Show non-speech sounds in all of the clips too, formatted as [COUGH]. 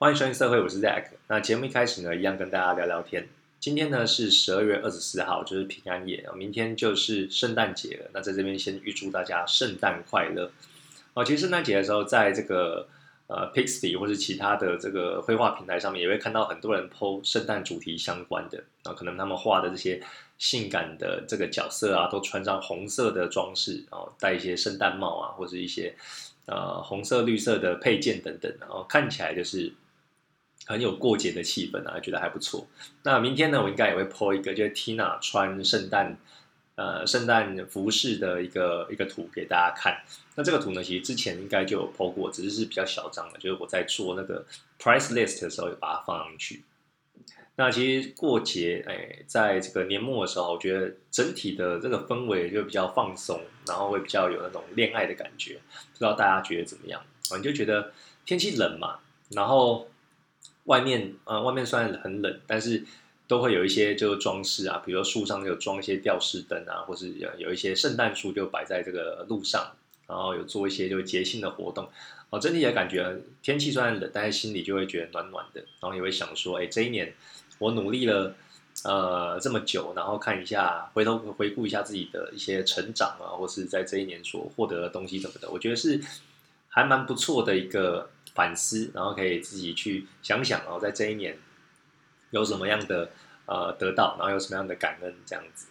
欢迎收听社会，我是 Zack。那节目一开始呢，一样跟大家聊聊天。今天呢是十二月二十四号，就是平安夜明天就是圣诞节了。那在这边先预祝大家圣诞快乐。哦，其实圣诞节的时候，在这个呃 Pixi 或是其他的这个绘画平台上面，也会看到很多人 PO 圣诞主题相关的。啊，可能他们画的这些性感的这个角色啊，都穿上红色的装饰，然后戴一些圣诞帽啊，或者一些呃红色、绿色的配件等等，然后看起来就是。很有过节的气氛啊，觉得还不错。那明天呢，我应该也会 po 一个，就是 Tina 穿圣诞呃圣诞服饰的一个一个图给大家看。那这个图呢，其实之前应该就有 po 过，只是是比较小张的，就是我在做那个 price list 的时候，有把它放上去。那其实过节，哎，在这个年末的时候，我觉得整体的这个氛围就比较放松，然后会比较有那种恋爱的感觉。不知道大家觉得怎么样？你就觉得天气冷嘛，然后。外面呃，外面虽然很冷，但是都会有一些就是装饰啊，比如说树上有装一些吊饰灯啊，或是有有一些圣诞树就摆在这个路上，然后有做一些就节庆的活动。哦，整体的感觉天气虽然冷，但是心里就会觉得暖暖的，然后也会想说，哎，这一年我努力了呃这么久，然后看一下回头回顾一下自己的一些成长啊，或是在这一年所获得的东西什么的，我觉得是还蛮不错的一个。反思，然后可以自己去想想，然后在这一年有什么样的呃得到，然后有什么样的感恩这样子。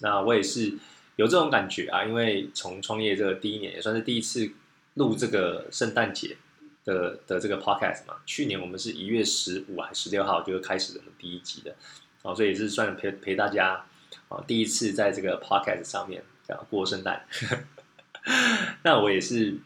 那我也是有这种感觉啊，因为从创业这个第一年，也算是第一次录这个圣诞节的的这个 podcast 嘛。去年我们是一月十五还十六号就开始的第一集的，哦，所以也是算陪陪大家啊第一次在这个 podcast 上面啊过圣诞。[LAUGHS] 那我也是。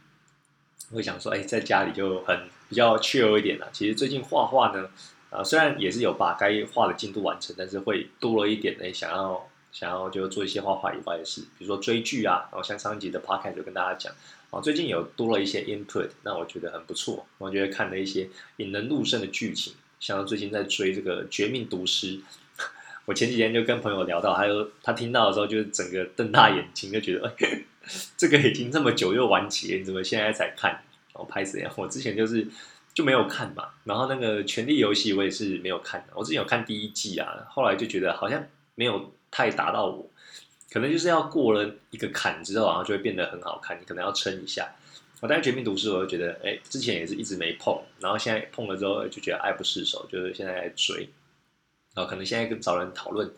会想说，哎，在家里就很比较 chill 一点了。其实最近画画呢，啊，虽然也是有把该画的进度完成，但是会多了一点呢，想要想要就做一些画画以外的事，比如说追剧啊。然后像上一集的 podcast 就跟大家讲，啊，最近有多了一些 input，那我觉得很不错。我觉得看了一些引人入胜的剧情，像最近在追这个《绝命毒师》，[LAUGHS] 我前几天就跟朋友聊到，还有他听到的时候，就是整个瞪大眼睛，就觉得，哎。[LAUGHS] 这个已经这么久又完结，你怎么现在才看？我拍谁啊？我之前就是就没有看嘛。然后那个《权力游戏》我也是没有看的。我之前有看第一季啊，后来就觉得好像没有太达到我，可能就是要过了一个坎之后，然后就会变得很好看。你可能要撑一下。我但是《绝命毒师》我就觉得，哎，之前也是一直没碰，然后现在碰了之后就觉得爱不释手，就是现在在追。然后可能现在跟找人讨论。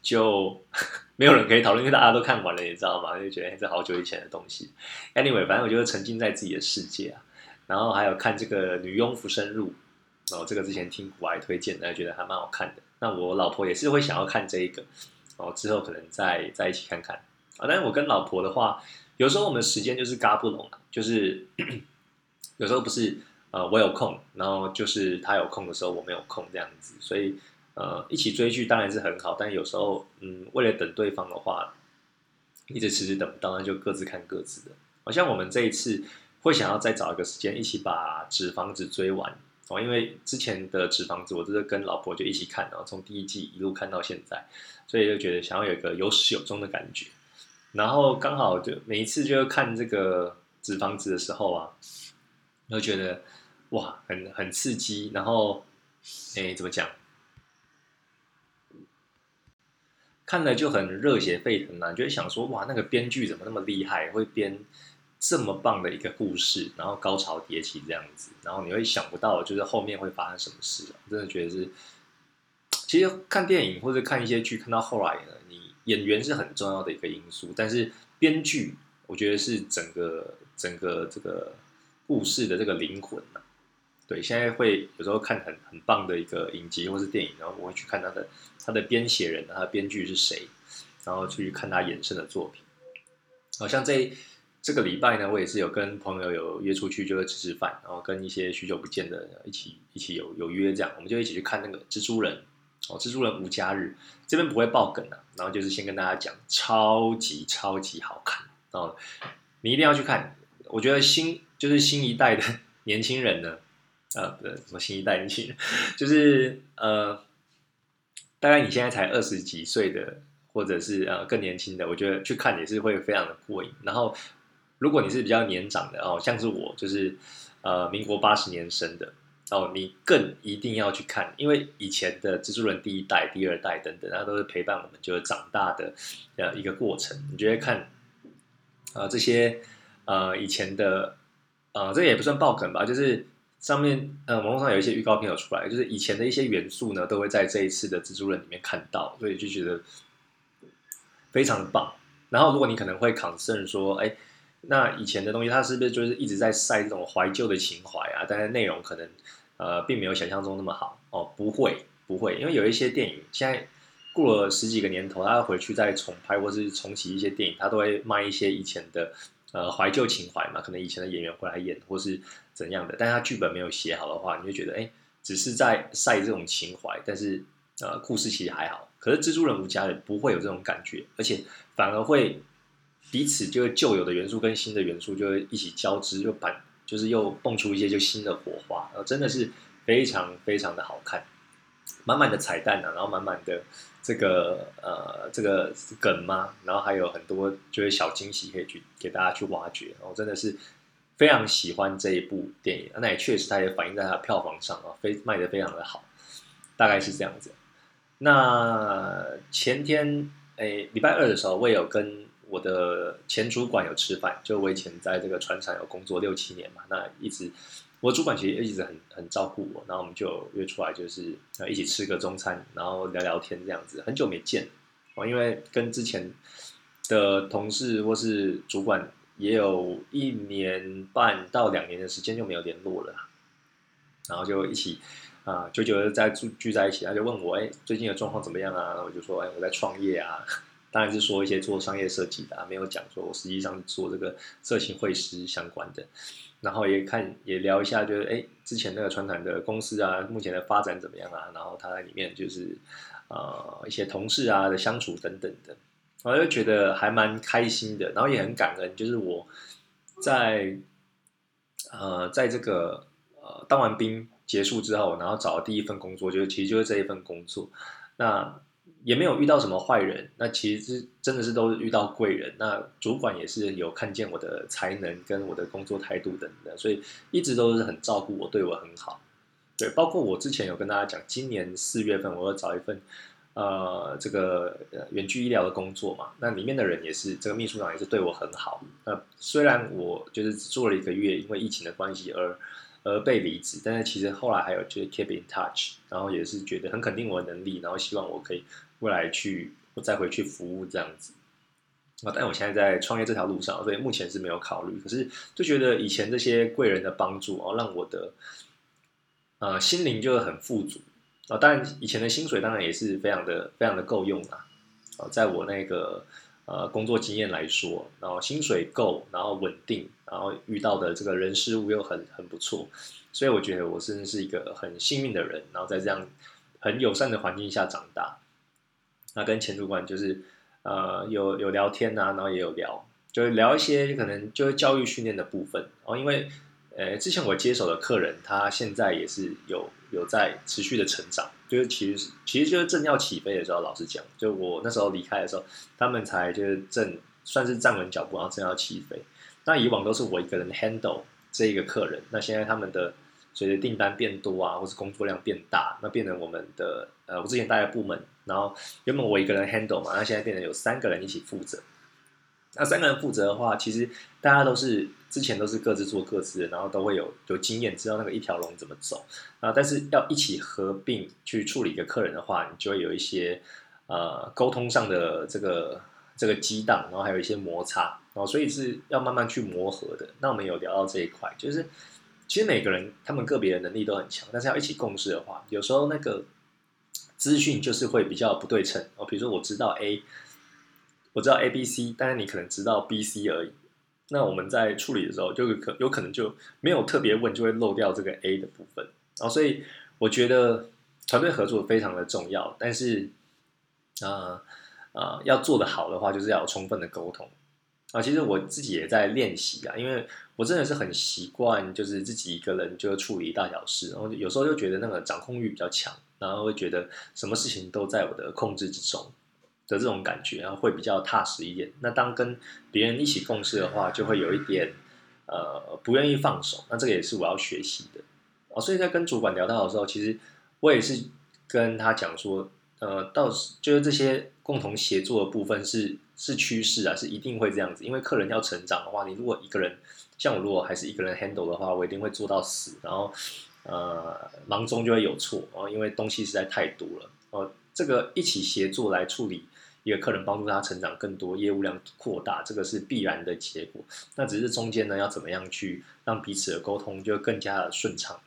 就 [LAUGHS] 没有人可以讨论，因为大家都看完了，你知道吗？就觉得这好久以前的东西。Anyway，反正我就沉浸在自己的世界啊。然后还有看这个《女佣浮生录》，然后这个之前听古爱推荐，大家觉得还蛮好看的。那我老婆也是会想要看这一个，然后，之后可能再在一起看看啊。但是我跟老婆的话，有时候我们时间就是嘎不拢啊，就是 [CLEARS THROAT] 有时候不是呃我有空，然后就是她有空的时候我没有空这样子，所以。呃，一起追剧当然是很好，但有时候，嗯，为了等对方的话，一直迟迟等不到，那就各自看各自的。好像我们这一次会想要再找一个时间一起把《纸房子》追完哦，因为之前的《纸房子》我都是跟老婆就一起看，然后从第一季一路看到现在，所以就觉得想要有一个有始有终的感觉。然后刚好就每一次就看这个《纸房子》的时候啊，都觉得哇，很很刺激。然后，哎，怎么讲？看了就很热血沸腾啊！就会想说，哇，那个编剧怎么那么厉害，会编这么棒的一个故事，然后高潮迭起这样子，然后你会想不到，就是后面会发生什么事啊真的觉得是，其实看电影或者看一些剧，看到后来呢，你演员是很重要的一个因素，但是编剧我觉得是整个整个这个故事的这个灵魂对，现在会有时候看很很棒的一个影集或是电影，然后我会去看他的他的编写人，他的编剧是谁，然后去看他衍生的作品。好像这这个礼拜呢，我也是有跟朋友有约出去，就会吃吃饭，然后跟一些许久不见的一起一起有有约这样，我们就一起去看那个蜘蛛人哦，蜘蛛人无家日这边不会爆梗啊，然后就是先跟大家讲，超级超级好看哦，你一定要去看，我觉得新就是新一代的 [LAUGHS] 年轻人呢。呃，不对什么新一代年轻人，[LAUGHS] 就是呃，大概你现在才二十几岁的，或者是呃更年轻的，我觉得去看也是会非常的过瘾。然后，如果你是比较年长的哦，像是我，就是呃民国八十年生的哦，你更一定要去看，因为以前的蜘蛛人第一代、第二代等等，那都是陪伴我们就是长大的呃一个过程。你觉得看啊这些呃以前的呃这也不算爆梗吧，就是上面呃网络上有一些预告片有出来，就是以前的一些元素呢都会在这一次的蜘蛛人里面看到，所以就觉得非常的棒。然后如果你可能会抗争说，哎。那以前的东西，它是不是就是一直在晒这种怀旧的情怀啊？但是内容可能呃并没有想象中那么好哦。不会不会，因为有一些电影现在过了十几个年头，他回去再重拍或是重启一些电影，他都会卖一些以前的呃怀旧情怀嘛。可能以前的演员回来演或是怎样的，但他剧本没有写好的话，你就觉得哎，只是在晒这种情怀，但是呃故事其实还好。可是蜘蛛人无家人不会有这种感觉，而且反而会。彼此就是旧有的元素跟新的元素就会一起交织，就把就是又蹦出一些就新的火花，然后真的是非常非常的好看，满满的彩蛋啊，然后满满的这个呃这个梗吗，然后还有很多就是小惊喜可以去给大家去挖掘，我真的是非常喜欢这一部电影，那也确实它也反映在它的票房上啊，非卖的非常的好，大概是这样子。那前天诶礼拜二的时候，我有跟。我的前主管有吃饭，就我以前在这个船厂有工作六七年嘛，那一直我主管其实一直很很照顾我，然后我们就约出来就是一起吃个中餐，然后聊聊天这样子，很久没见哦，因为跟之前的同事或是主管也有一年半到两年的时间就没有联络了，然后就一起啊，久久的在聚聚在一起，他就问我哎最近的状况怎么样啊？我就说哎我在创业啊。[LAUGHS] 当然是说一些做商业设计的，没有讲说我实际上做这个色情会师相关的。然后也看也聊一下，就是哎，之前那个传统的公司啊，目前的发展怎么样啊？然后他在里面就是呃一些同事啊的相处等等的，我就觉得还蛮开心的。然后也很感恩，就是我在呃在这个呃当完兵结束之后，然后找第一份工作，就是其实就是这一份工作。那也没有遇到什么坏人，那其实真的是都遇到贵人。那主管也是有看见我的才能跟我的工作态度等等，所以一直都是很照顾我，对我很好。对，包括我之前有跟大家讲，今年四月份我要找一份呃这个远距医疗的工作嘛，那里面的人也是这个秘书长也是对我很好。那虽然我就是只做了一个月，因为疫情的关系而。而被离职，但是其实后来还有就是 keep in touch，然后也是觉得很肯定我的能力，然后希望我可以未来去再回去服务这样子。啊，但我现在在创业这条路上，所以目前是没有考虑。可是就觉得以前这些贵人的帮助哦，让我的呃心灵就很富足啊。当然以前的薪水当然也是非常的非常的够用啊。啊，在我那个。呃，工作经验来说，然后薪水够，然后稳定，然后遇到的这个人事物又很很不错，所以我觉得我真的是一个很幸运的人。然后在这样很友善的环境下长大，那跟前主管就是呃有有聊天啊，然后也有聊，就是聊一些可能就是教育训练的部分。然后因为呃之前我接手的客人，他现在也是有有在持续的成长。就是其实其实就是正要起飞的时候，老实讲，就我那时候离开的时候，他们才就是正算是站稳脚步，然后正要起飞。那以往都是我一个人 handle 这一个客人，那现在他们的随着订单变多啊，或是工作量变大，那变成我们的呃，我之前带的部门，然后原本我一个人 handle 嘛，那现在变成有三个人一起负责。那三个人负责的话，其实大家都是之前都是各自做各自的，然后都会有有经验，知道那个一条龙怎么走啊。但是要一起合并去处理一个客人的话，你就会有一些呃沟通上的这个这个激荡，然后还有一些摩擦，然后所以是要慢慢去磨合的。那我们有聊到这一块，就是其实每个人他们个别的能力都很强，但是要一起共事的话，有时候那个资讯就是会比较不对称哦。比如说我知道 A。我知道 A、B、C，但是你可能知道 B、C 而已。那我们在处理的时候，就可有可能就没有特别问，就会漏掉这个 A 的部分。然后，所以我觉得团队合作非常的重要。但是，啊啊，要做的好的话，就是要充分的沟通啊。其实我自己也在练习啊，因为我真的是很习惯，就是自己一个人就处理大小事，然后有时候就觉得那个掌控欲比较强，然后会觉得什么事情都在我的控制之中。的这种感觉，然后会比较踏实一点。那当跟别人一起共事的话，就会有一点呃不愿意放手。那这个也是我要学习的哦，所以在跟主管聊到的时候，其实我也是跟他讲说，呃，到就是这些共同协作的部分是是趋势啊，是一定会这样子，因为客人要成长的话，你如果一个人像我如果还是一个人 handle 的话，我一定会做到死，然后呃忙中就会有错哦，因为东西实在太多了哦，这个一起协作来处理。一个客人帮助他成长更多，业务量扩大，这个是必然的结果。那只是中间呢，要怎么样去让彼此的沟通就更加的顺畅，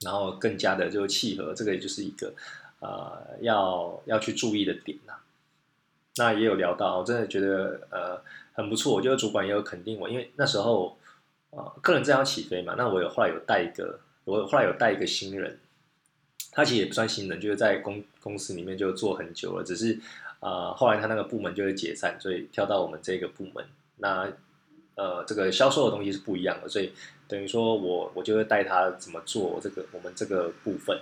然后更加的就契合，这个也就是一个呃要要去注意的点呐。那也有聊到，我真的觉得呃很不错，我觉得主管也有肯定我，因为那时候呃客人正要起飞嘛，那我有后来有带一个，我后来有带一个新人，他其实也不算新人，就是在公公司里面就做很久了，只是。啊，后来他那个部门就会解散，所以跳到我们这个部门。那呃，这个销售的东西是不一样的，所以等于说我我就会带他怎么做这个我们这个部分。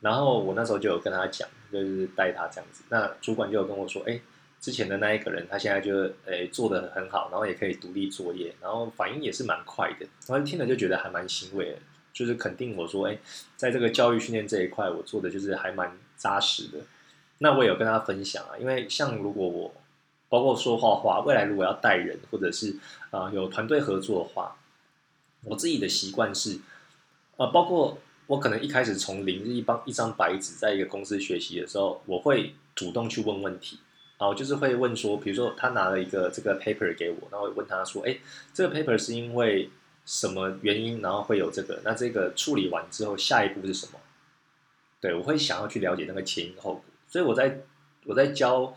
然后我那时候就有跟他讲，就是带他这样子。那主管就有跟我说，哎，之前的那一个人他现在就诶做的很好，然后也可以独立作业，然后反应也是蛮快的。然后听了就觉得还蛮欣慰的，就是肯定我说，哎，在这个教育训练这一块，我做的就是还蛮扎实的。那我也有跟他分享啊，因为像如果我包括说画画，未来如果要带人或者是啊有团队合作的话，我自己的习惯是，呃，包括我可能一开始从零一帮一张白纸，在一个公司学习的时候，我会主动去问问题，然后就是会问说，比如说他拿了一个这个 paper 给我，然后问他说，哎，这个 paper 是因为什么原因，然后会有这个，那这个处理完之后，下一步是什么？对我会想要去了解那个前因后果。所以我在我在教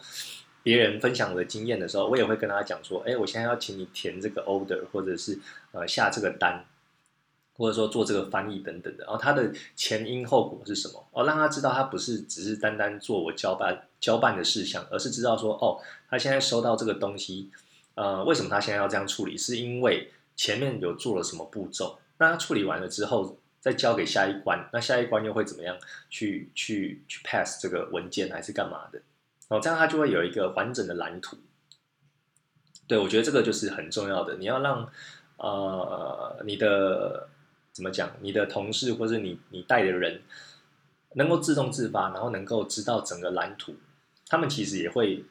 别人分享我的经验的时候，我也会跟他讲说：，哎，我现在要请你填这个 order，或者是呃下这个单，或者说做这个翻译等等的。然后他的前因后果是什么？哦，让他知道他不是只是单单做我交办交办的事项，而是知道说：，哦，他现在收到这个东西，呃，为什么他现在要这样处理？是因为前面有做了什么步骤？那他处理完了之后。再交给下一关，那下一关又会怎么样去去去 pass 这个文件还是干嘛的？哦，这样他就会有一个完整的蓝图。对我觉得这个就是很重要的，你要让呃你的怎么讲，你的同事或者你你带的人能够自动自发，然后能够知道整个蓝图，他们其实也会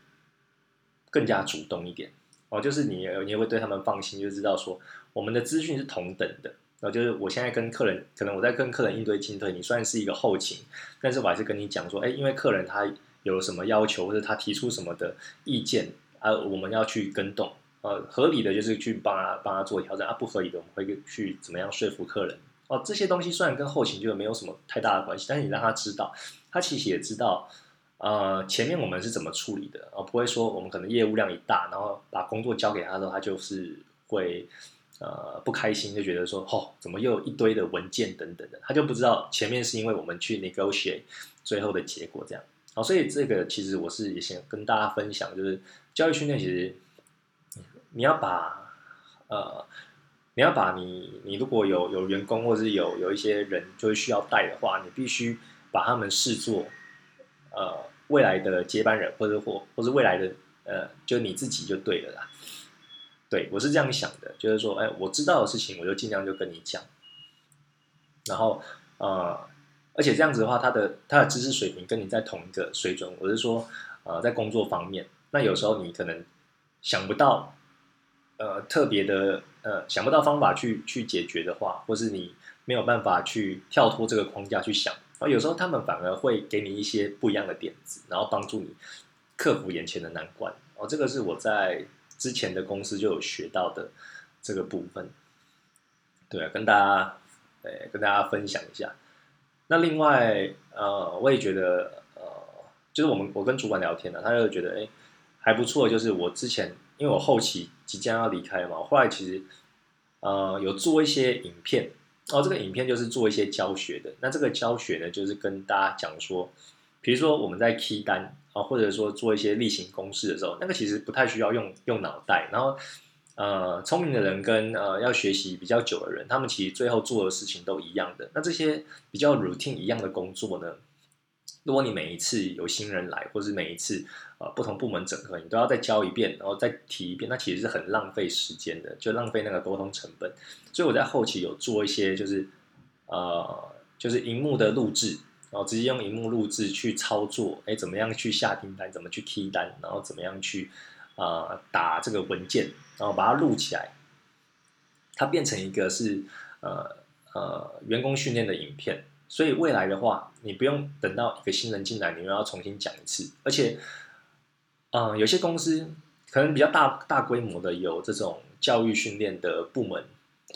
更加主动一点。哦，就是你你也会对他们放心，就知道说我们的资讯是同等的。然后就是我现在跟客人，可能我在跟客人应对进退，你算是一个后勤，但是我还是跟你讲说，哎，因为客人他有什么要求，或者他提出什么的意见啊，我们要去跟动，呃，合理的就是去帮他帮他做调整啊，不合理的我们会去怎么样说服客人哦，这些东西虽然跟后勤就没有什么太大的关系，但是你让他知道，他其实也知道，呃，前面我们是怎么处理的，而不会说我们可能业务量一大，然后把工作交给他的时候，他就是会。呃，不开心就觉得说，哦，怎么又有一堆的文件等等的，他就不知道前面是因为我们去 negotiate 最后的结果这样。好，所以这个其实我是也想跟大家分享，就是教育训练其实你要把呃，你要把你你如果有有员工或者是有有一些人就是需要带的话，你必须把他们视作呃未来的接班人，或者或或是未来的呃，就你自己就对了啦。对，我是这样想的，就是说，哎，我知道的事情，我就尽量就跟你讲。然后，呃，而且这样子的话，他的他的知识水平跟你在同一个水准。我是说，呃，在工作方面，那有时候你可能想不到，呃，特别的，呃，想不到方法去去解决的话，或是你没有办法去跳脱这个框架去想，然后有时候他们反而会给你一些不一样的点子，然后帮助你克服眼前的难关。哦，这个是我在。之前的公司就有学到的这个部分，对，跟大家，诶，跟大家分享一下。那另外，呃，我也觉得，呃，就是我们我跟主管聊天呢，他就觉得，哎，还不错。就是我之前，因为我后期即将要离开嘛，后来其实，呃，有做一些影片，哦，这个影片就是做一些教学的。那这个教学呢，就是跟大家讲说，比如说我们在 K 单。啊，或者说做一些例行公事的时候，那个其实不太需要用用脑袋。然后，呃，聪明的人跟呃要学习比较久的人，他们其实最后做的事情都一样的。那这些比较 routine 一样的工作呢，如果你每一次有新人来，或是每一次呃不同部门整合，你都要再教一遍，然后再提一遍，那其实是很浪费时间的，就浪费那个沟通成本。所以我在后期有做一些就是呃，就是荧幕的录制，然后直接用荧幕录制去操作，哎，怎么样去下订单，怎么去提单，然后怎么样去啊打这个文件，然后把它录起来，它变成一个是呃呃员工训练的影片。所以未来的话，你不用等到一个新人进来，你又要重新讲一次。而且，嗯，有些公司可能比较大大规模的有这种教育训练的部门，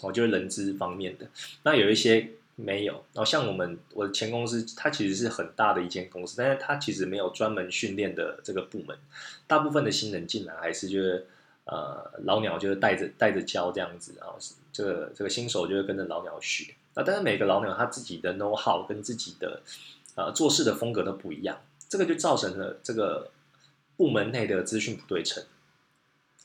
哦，就是人资方面的。那有一些没有。然后像我们我的前公司，它其实是很大的一间公司，但是它其实没有专门训练的这个部门。大部分的新人进来还是就是呃老鸟就是带着带着教这样子，然后这个这个新手就会跟着老鸟学。那但是每个老鸟他自己的 know how 跟自己的呃做事的风格都不一样，这个就造成了这个部门内的资讯不对称。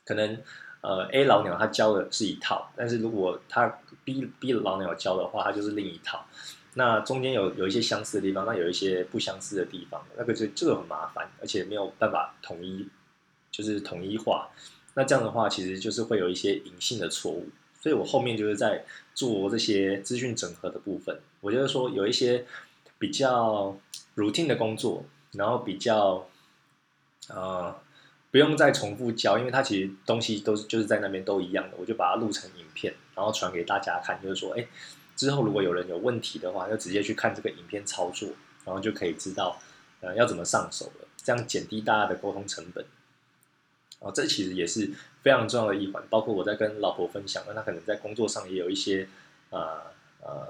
可能呃 A 老鸟他教的是一套，但是如果他 B B 老鸟教的话，他就是另一套。那中间有有一些相似的地方，那有一些不相似的地方，那个就这个很麻烦，而且没有办法统一，就是统一化。那这样的话，其实就是会有一些隐性的错误。所以我后面就是在做这些资讯整合的部分。我觉得说有一些比较 routine 的工作，然后比较呃不用再重复教，因为它其实东西都是就是在那边都一样的，我就把它录成影片，然后传给大家看。就是说，哎，之后如果有人有问题的话，就直接去看这个影片操作，然后就可以知道呃要怎么上手了，这样减低大家的沟通成本。哦，这其实也是非常重要的一环，包括我在跟老婆分享，那她可能在工作上也有一些，呃呃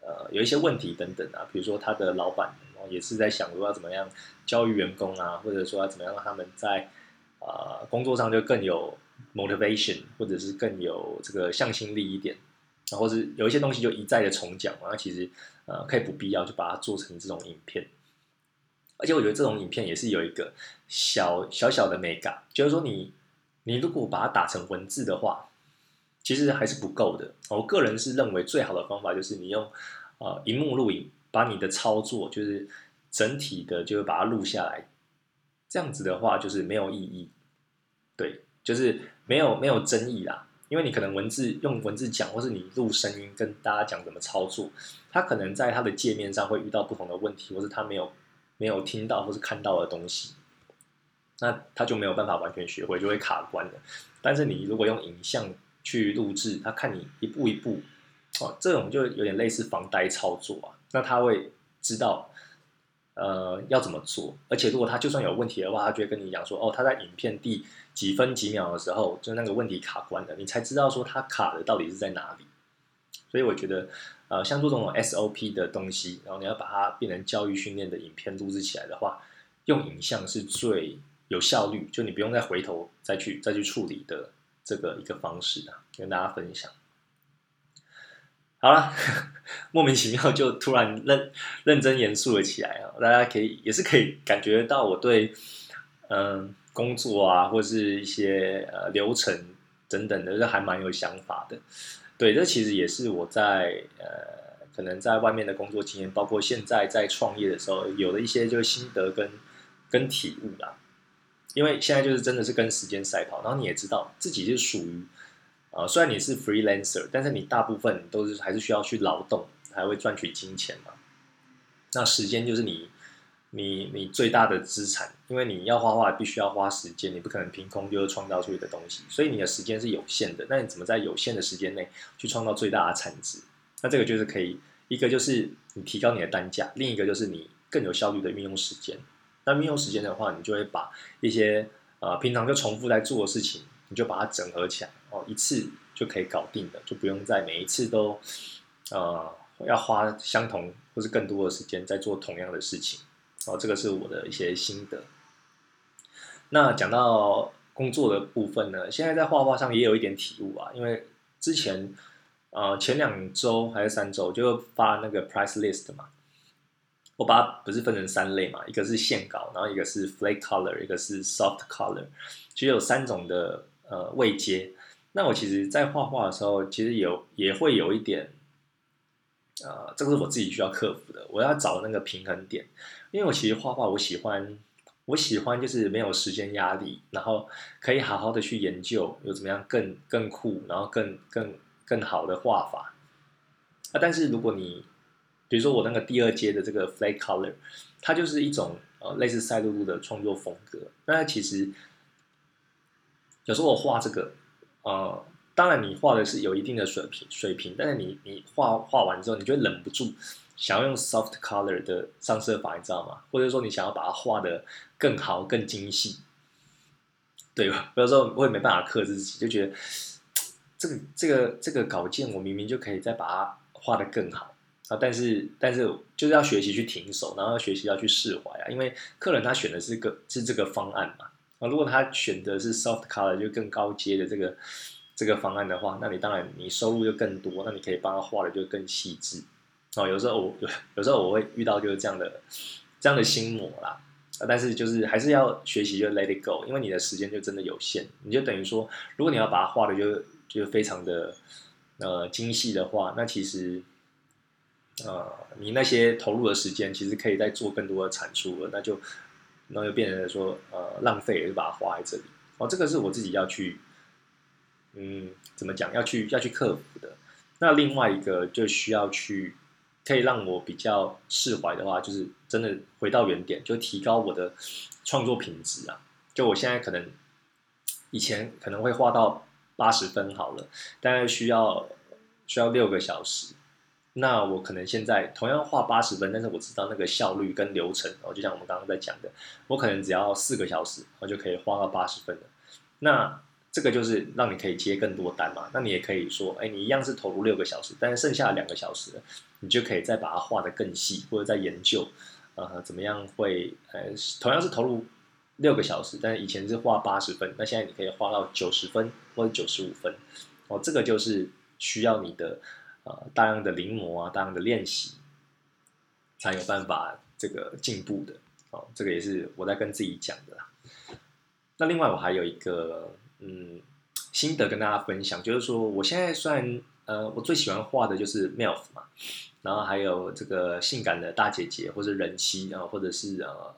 呃，有一些问题等等啊，比如说他的老板然后也是在想说要怎么样教育员工啊，或者说要怎么样让他们在呃工作上就更有 motivation，或者是更有这个向心力一点，然后是有一些东西就一再的重讲嘛，那其实呃可以不必要就把它做成这种影片。而且我觉得这种影片也是有一个小小小的美感，就是说你你如果把它打成文字的话，其实还是不够的。我个人是认为最好的方法就是你用呃荧幕录影，把你的操作就是整体的，就是把它录下来。这样子的话就是没有意义，对，就是没有没有争议啦。因为你可能文字用文字讲，或是你录声音跟大家讲怎么操作，他可能在他的界面上会遇到不同的问题，或是他没有。没有听到或是看到的东西，那他就没有办法完全学会，就会卡关了。但是你如果用影像去录制，他看你一步一步，哦，这种就有点类似防呆操作啊。那他会知道，呃，要怎么做。而且如果他就算有问题的话，他就会跟你讲说，哦，他在影片第几分几秒的时候，就那个问题卡关了，你才知道说他卡的到底是在哪里。所以我觉得。呃，像做这种 SOP 的东西，然后你要把它变成教育训练的影片录制起来的话，用影像是最有效率，就你不用再回头再去再去处理的这个一个方式啊，跟大家分享。好了，[LAUGHS] 莫名其妙就突然认认真严肃了起来啊！大家可以也是可以感觉到我对嗯工作啊，或是一些呃流程等等的，是还蛮有想法的。对，这其实也是我在呃，可能在外面的工作经验，包括现在在创业的时候，有的一些就是心得跟跟体悟啦。因为现在就是真的是跟时间赛跑，然后你也知道自己是属于呃，虽然你是 freelancer，但是你大部分都是还是需要去劳动，还会赚取金钱嘛。那时间就是你。你你最大的资产，因为你要画画必须要花时间，你不可能凭空就是创造出一个东西，所以你的时间是有限的。那你怎么在有限的时间内去创造最大的产值？那这个就是可以，一个就是你提高你的单价，另一个就是你更有效率的运用时间。那运用时间的话，你就会把一些呃平常就重复在做的事情，你就把它整合起来哦，一次就可以搞定的，就不用在每一次都呃要花相同或是更多的时间在做同样的事情。哦，这个是我的一些心得。那讲到工作的部分呢，现在在画画上也有一点体悟啊。因为之前呃前两周还是三周就发那个 price list 嘛，我把它不是分成三类嘛，一个是线稿，然后一个是 flake color，一个是 soft color，其实有三种的呃位阶。那我其实，在画画的时候，其实有也会有一点，呃，这个是我自己需要克服的，我要找那个平衡点。因为我其实画画，我喜欢，我喜欢就是没有时间压力，然后可以好好的去研究有怎么样更更酷，然后更更更好的画法。啊，但是如果你比如说我那个第二阶的这个 flat color，它就是一种呃类似赛璐璐的创作风格。那其实有时候我画这个，呃，当然你画的是有一定的水平水平，但是你你画画完之后，你就忍不住想要用 soft color 的上色法，你知道吗？或者说你想要把它画的更好、更精细，对吧？有时候我也没办法克制自己，就觉得这个这个这个稿件，我明明就可以再把它画的更好。啊，但是但是就是要学习去停手，然后要学习要去释怀啊，因为客人他选的是个是这个方案嘛，啊，如果他选的是 soft color 就更高阶的这个这个方案的话，那你当然你收入就更多，那你可以帮他画的就更细致，哦，有时候我有 [LAUGHS] 有时候我会遇到就是这样的这样的心魔啦，啊，但是就是还是要学习就 let it go，因为你的时间就真的有限，你就等于说，如果你要把它画的就就非常的呃精细的话，那其实。呃，你那些投入的时间，其实可以再做更多的产出了，那就那就变成说，呃，浪费，就把它花在这里。哦，这个是我自己要去，嗯，怎么讲，要去要去克服的。那另外一个就需要去，可以让我比较释怀的话，就是真的回到原点，就提高我的创作品质啊。就我现在可能以前可能会画到八十分好了，大概需要需要六个小时。那我可能现在同样画八十分，但是我知道那个效率跟流程，哦，就像我们刚刚在讲的，我可能只要四个小时，我就可以画到八十分了。那这个就是让你可以接更多单嘛？那你也可以说，哎，你一样是投入六个小时，但是剩下两个小时，你就可以再把它画得更细，或者再研究，呃，怎么样会，呃，同样是投入六个小时，但是以前是画八十分，那现在你可以画到九十分或者九十五分，哦，这个就是需要你的。呃，大量的临摹啊，大量的练习，才有办法这个进步的。哦，这个也是我在跟自己讲的啦。那另外我还有一个嗯心得跟大家分享，就是说我现在算呃，我最喜欢画的就是 MILF 嘛，然后还有这个性感的大姐姐或者人妻啊，或者是呃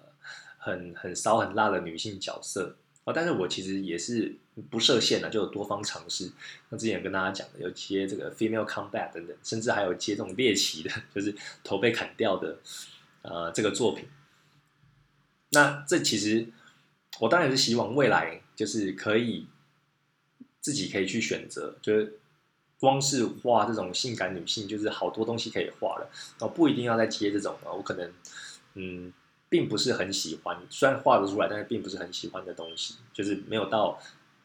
很很骚很辣的女性角色。但是我其实也是不设限的，就有多方尝试。那之前跟大家讲的，有接这个 female combat 等等，甚至还有接这种猎奇的，就是头被砍掉的，呃，这个作品。那这其实我当然是希望未来就是可以自己可以去选择，就是光是画这种性感女性，就是好多东西可以画了，哦，不一定要再接这种啊，我可能嗯。并不是很喜欢，虽然画得出来，但是并不是很喜欢的东西，就是没有到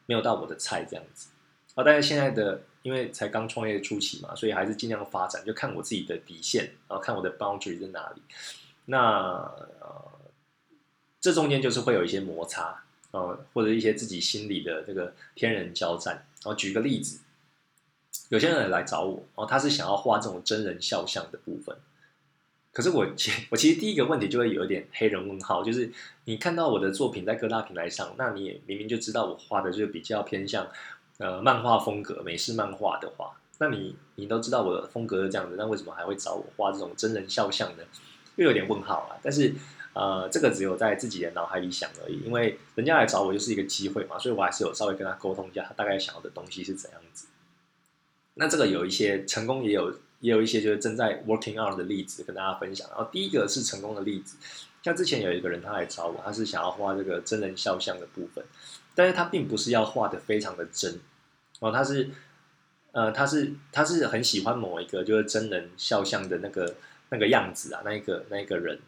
没有到我的菜这样子啊。但是现在的因为才刚创业初期嘛，所以还是尽量发展，就看我自己的底线，然后看我的 boundary 在哪里。那呃，这中间就是会有一些摩擦啊，或者一些自己心里的这个天人交战。然后举个例子，有些人来找我，然后他是想要画这种真人肖像的部分。可是我其我其实第一个问题就会有一点黑人问号，就是你看到我的作品在各大平台上，那你也明明就知道我画的就是比较偏向呃漫画风格、美式漫画的话，那你你都知道我的风格是这样子，那为什么还会找我画这种真人肖像呢？又有点问号啊。但是呃，这个只有在自己的脑海里想而已，因为人家来找我就是一个机会嘛，所以我还是有稍微跟他沟通一下，他大概想要的东西是怎样子。那这个有一些成功，也有。也有一些就是正在 working on 的例子跟大家分享。然后第一个是成功的例子，像之前有一个人他来找我，他是想要画这个真人肖像的部分，但是他并不是要画的非常的真，哦，他是，呃，他是他是很喜欢某一个就是真人肖像的那个那个样子啊，那一个那一个人，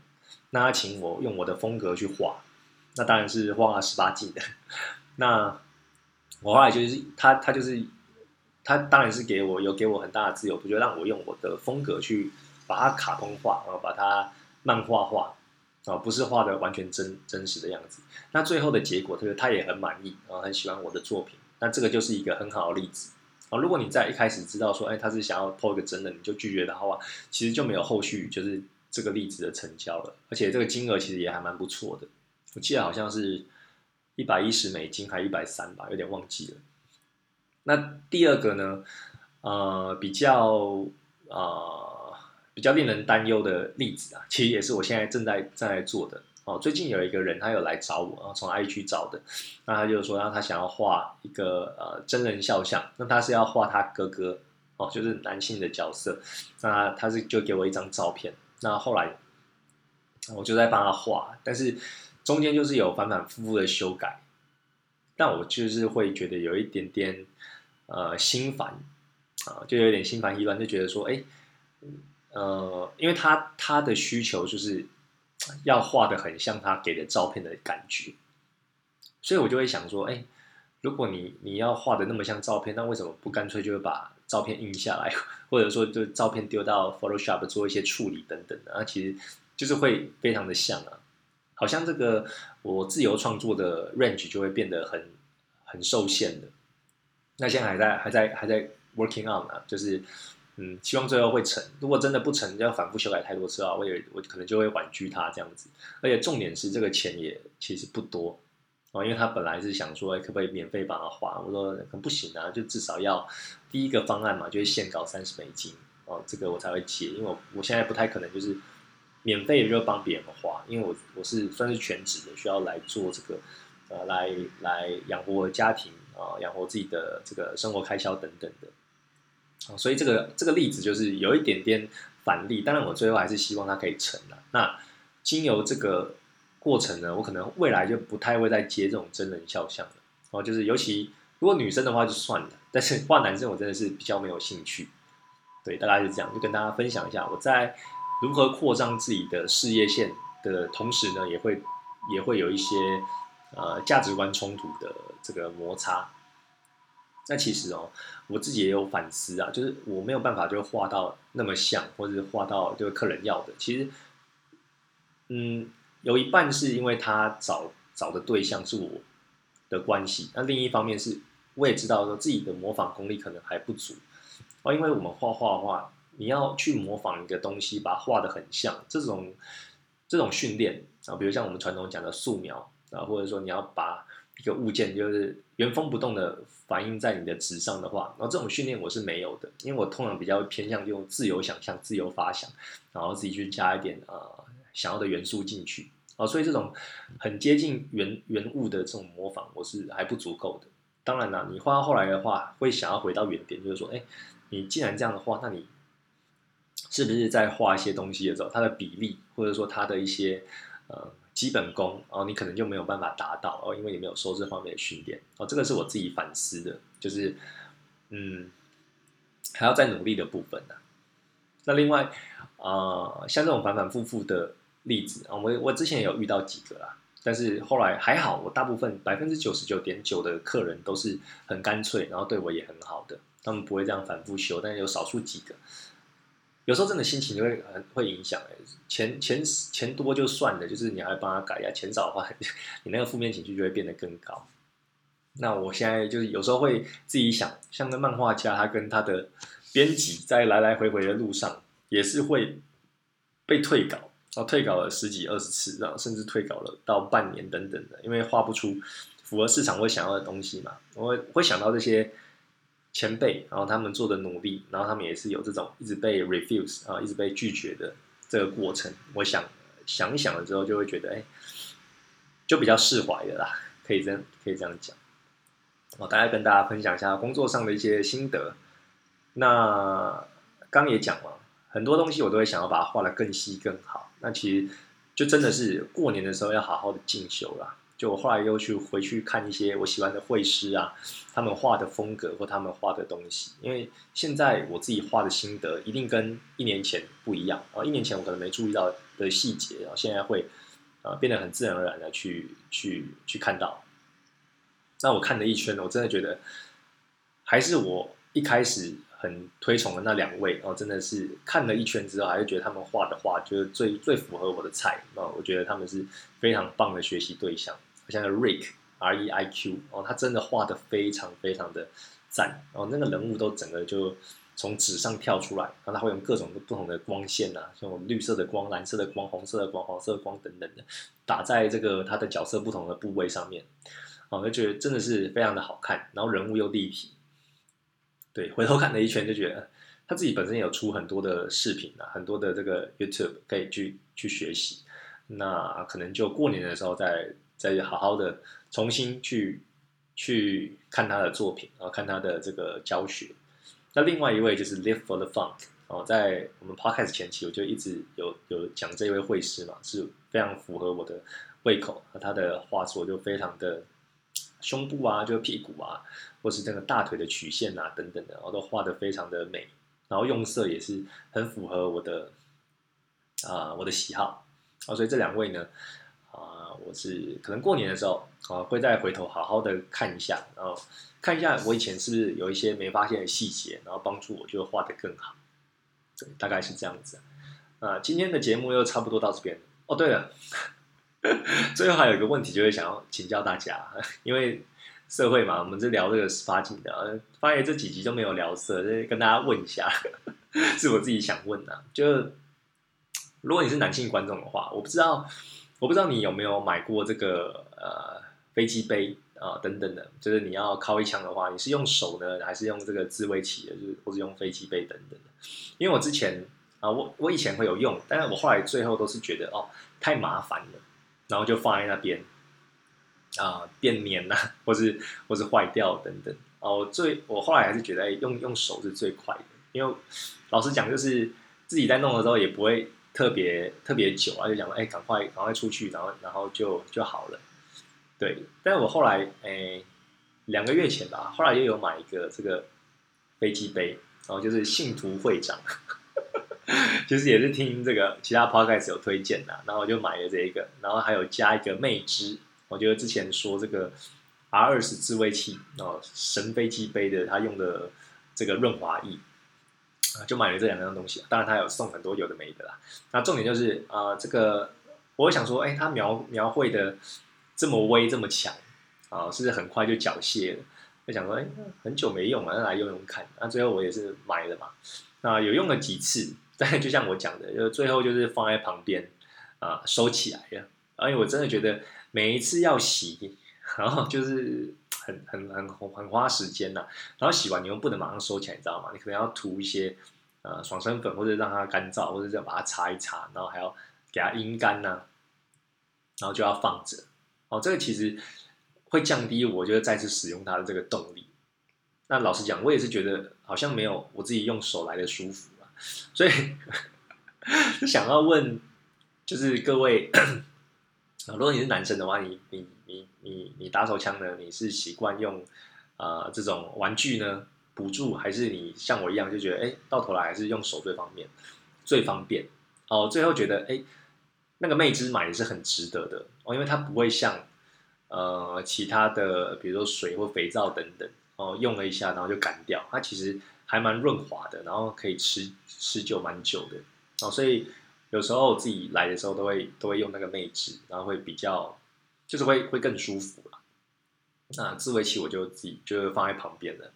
那他请我用我的风格去画，那当然是画十八禁的。[LAUGHS] 那我后来就是他他就是。他当然是给我有给我很大的自由，不就让我用我的风格去把它卡通化，然后把它漫画化，啊，不是画的完全真真实的样子。那最后的结果，他他也很满意，然后很喜欢我的作品。那这个就是一个很好的例子啊。如果你在一开始知道说，哎，他是想要偷一个真的，你就拒绝的话，其实就没有后续就是这个例子的成交了。而且这个金额其实也还蛮不错的，我记得好像是一百一十美金，还一百三吧，有点忘记了。那第二个呢，呃，比较啊，比较令人担忧的例子啊，其实也是我现在正在正在做的哦。最近有一个人他有来找我，然后从 I 区找的，那他就说，让他想要画一个呃真人肖像，那他是要画他哥哥哦，就是男性的角色。那他是就给我一张照片，那后来我就在帮他画，但是中间就是有反反复复的修改，但我就是会觉得有一点点呃心烦啊，就有点心烦意乱，就觉得说，哎，呃，因为他他的需求就是要画的很像他给的照片的感觉，所以我就会想说，哎。如果你你要画的那么像照片，那为什么不干脆就把照片印下来，或者说就照片丢到 Photoshop 做一些处理等等的？那其实就是会非常的像啊，好像这个我自由创作的 range 就会变得很很受限的。那现在还在还在还在 working on 啊，就是嗯，希望最后会成。如果真的不成，要反复修改太多次啊，我也我可能就会婉拒他这样子。而且重点是这个钱也其实不多。哦，因为他本来是想说，可不可以免费帮他画？我说可不行啊，就至少要第一个方案嘛，就是限搞三十美金哦，这个我才会接。因为我我现在不太可能就是免费就帮别人画，因为我我是算是全职的，需要来做这个呃，来来养活家庭啊，养活自己的这个生活开销等等的。啊，所以这个这个例子就是有一点点反例，当然我最后还是希望它可以成了。那经由这个。过程呢，我可能未来就不太会再接这种真人肖像了。哦，就是尤其如果女生的话就算了，但是画男生我真的是比较没有兴趣。对，大概是这样，就跟大家分享一下我在如何扩张自己的事业线的同时呢，也会也会有一些呃价值观冲突的这个摩擦。那其实哦，我自己也有反思啊，就是我没有办法就画到那么像，或者是画到就是客人要的。其实，嗯。有一半是因为他找找的对象是我的关系，那另一方面是我也知道说自己的模仿功力可能还不足哦，因为我们画画的话，你要去模仿一个东西，把它画的很像，这种这种训练啊，比如像我们传统讲的素描啊，或者说你要把一个物件就是原封不动的反映在你的纸上的话，然后这种训练我是没有的，因为我通常比较偏向用自由想象、自由发想，然后自己去加一点呃想要的元素进去。啊，所以这种很接近原原物的这种模仿，我是还不足够的。当然了，你画到后来的话，会想要回到原点，就是说，哎，你既然这样的话，那你是不是在画一些东西的时候，它的比例或者说它的一些呃基本功，哦，你可能就没有办法达到哦，因为你没有受这方面的训练。哦，这个是我自己反思的，就是嗯，还要再努力的部分呢。那另外啊，像这种反反复复的。例子啊，我我之前有遇到几个啦，但是后来还好，我大部分百分之九十九点九的客人都是很干脆，然后对我也很好的，他们不会这样反复修。但是有少数几个，有时候真的心情就会很会影响。钱钱钱多就算了，就是你还帮他改呀；钱少的话，你那个负面情绪就会变得更高。那我现在就是有时候会自己想，像个漫画家，他跟他的编辑在来来回回的路上，也是会被退稿。然后退稿了十几二十次，然后甚至退稿了到半年等等的，因为画不出符合市场会想要的东西嘛。我会想到这些前辈，然后他们做的努力，然后他们也是有这种一直被 refuse 啊，一直被拒绝的这个过程。我想想一想了之后，就会觉得哎，就比较释怀的啦，可以这样可以这样讲。我大概跟大家分享一下工作上的一些心得。那刚也讲了。很多东西我都会想要把它画的更细更好，那其实就真的是过年的时候要好好的进修啦。就我后来又去回去看一些我喜欢的绘师啊，他们画的风格或他们画的东西，因为现在我自己画的心得一定跟一年前不一样啊。一年前我可能没注意到的细节，然后现在会呃变得很自然而然的去去去看到。那我看了一圈，我真的觉得还是我一开始。很推崇的那两位哦，真的是看了一圈之后，还是觉得他们画的画就是最最符合我的菜哦。我觉得他们是非常棒的学习对象，像 Rick R E I Q 哦，他真的画的非常非常的赞哦。那个人物都整个就从纸上跳出来，然后他会用各种不同的光线呐，像绿色的光、蓝色的光、红色的光、黄色的光等等的，打在这个他的角色不同的部位上面，哦，就觉得真的是非常的好看，然后人物又立体。对，回头看了一圈，就觉得他自己本身有出很多的视频啊，很多的这个 YouTube 可以去去学习。那可能就过年的时候，再再好好的重新去去看他的作品，然后看他的这个教学。那另外一位就是 Live for the Funk 哦，在我们 Podcast 前期我就一直有有讲这位会师嘛，是非常符合我的胃口，和他的画作就非常的胸部啊，就屁股啊，或是这个大腿的曲线啊等等的，我都画的非常的美，然后用色也是很符合我的啊我的喜好啊，所以这两位呢。我是可能过年的时候啊，会再回头好好的看一下，然后看一下我以前是不是有一些没发现的细节，然后帮助我就画的更好。对，大概是这样子。啊，今天的节目又差不多到这边。哦，对了，[LAUGHS] 最后还有一个问题，就是想要请教大家，因为社会嘛，我们是聊这个十八禁的，发现这几集都没有聊色，跟大家问一下，[LAUGHS] 是我自己想问的。就如果你是男性观众的话，我不知道。我不知道你有没有买过这个呃飞机杯啊等等的，就是你要靠一枪的话，你是用手呢，还是用这个自卫器，就是或是用飞机杯等等的？因为我之前啊，我我以前会有用，但是我后来最后都是觉得哦太麻烦了，然后就放在那边啊变黏呐，或是或是坏掉等等。哦，最我后来还是觉得用用手是最快的，因为老实讲就是自己在弄的时候也不会。特别特别久啊，就想说，哎，赶快赶快出去，然后然后就就好了。对，但是我后来，哎，两个月前吧，后来又有买一个这个飞机杯，然后就是信徒会长，[LAUGHS] 其实也是听这个其他 podcast 有推荐的，然后我就买了这一个，然后还有加一个魅之，我觉得之前说这个 R 二十自慰器哦，神飞机杯的，它用的这个润滑液。就买了这两样东西，当然他有送很多有的没的啦。那重点就是啊，这个我想说，哎，他描描绘的这么微这么强啊，是不是很快就缴械了？就想说，哎，很久没用了，那来用用看。那最后我也是买了嘛。那有用了几次，但就像我讲的，就最后就是放在旁边啊，收起来了。而且我真的觉得每一次要洗，然后就是很很很很花时间呐。然后洗完你又不能马上收起来，你知道吗？你可能要涂一些。呃，爽身粉或者让它干燥，或者再把它擦一擦，然后还要给它阴干呐，然后就要放着。哦，这个其实会降低我觉得再次使用它的这个动力。那老实讲，我也是觉得好像没有我自己用手来的舒服啊。所以 [LAUGHS] 想要问，就是各位，如果你是男生的话，你你你你你打手枪呢？你是习惯用啊这种玩具呢？补助还是你像我一样就觉得哎，到头来还是用手最方便，最方便哦。最后觉得哎，那个魅之买也是很值得的哦，因为它不会像呃其他的，比如说水或肥皂等等哦，用了一下然后就干掉。它其实还蛮润滑的，然后可以持持久蛮久的哦。所以有时候自己来的时候都会都会用那个内置，然后会比较就是会会更舒服了。那自慰器我就自己就放在旁边了。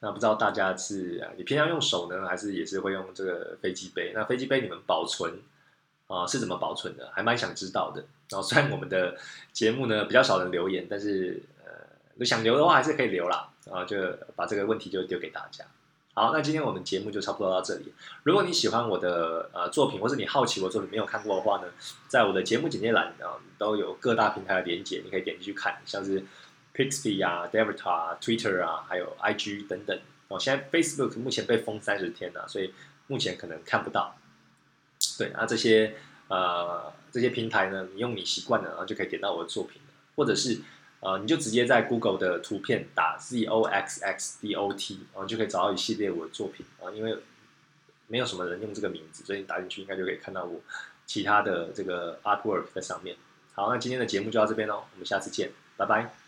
那不知道大家是，你平常用手呢，还是也是会用这个飞机杯？那飞机杯你们保存啊是怎么保存的？还蛮想知道的。然后虽然我们的节目呢比较少人留言，但是呃想留的话还是可以留啦。然后，就把这个问题就丢给大家。好，那今天我们节目就差不多到这里。如果你喜欢我的呃作品，或是你好奇我作品没有看过的话呢，在我的节目简介栏啊都有各大平台的连接，你可以点进去看，像是。Pixby 啊 d e v i t a 啊，Twitter 啊，还有 IG 等等哦。现在 Facebook 目前被封三十天了，所以目前可能看不到。对那，这些呃这些平台呢，你用你习惯了，然后就可以点到我的作品了。或者是呃，你就直接在 Google 的图片打 ZOXXDOT，然后就可以找到一系列我的作品啊。因为没有什么人用这个名字，所以你打进去应该就可以看到我其他的这个 Artwork 在上面。好，那今天的节目就到这边喽，我们下次见，拜拜。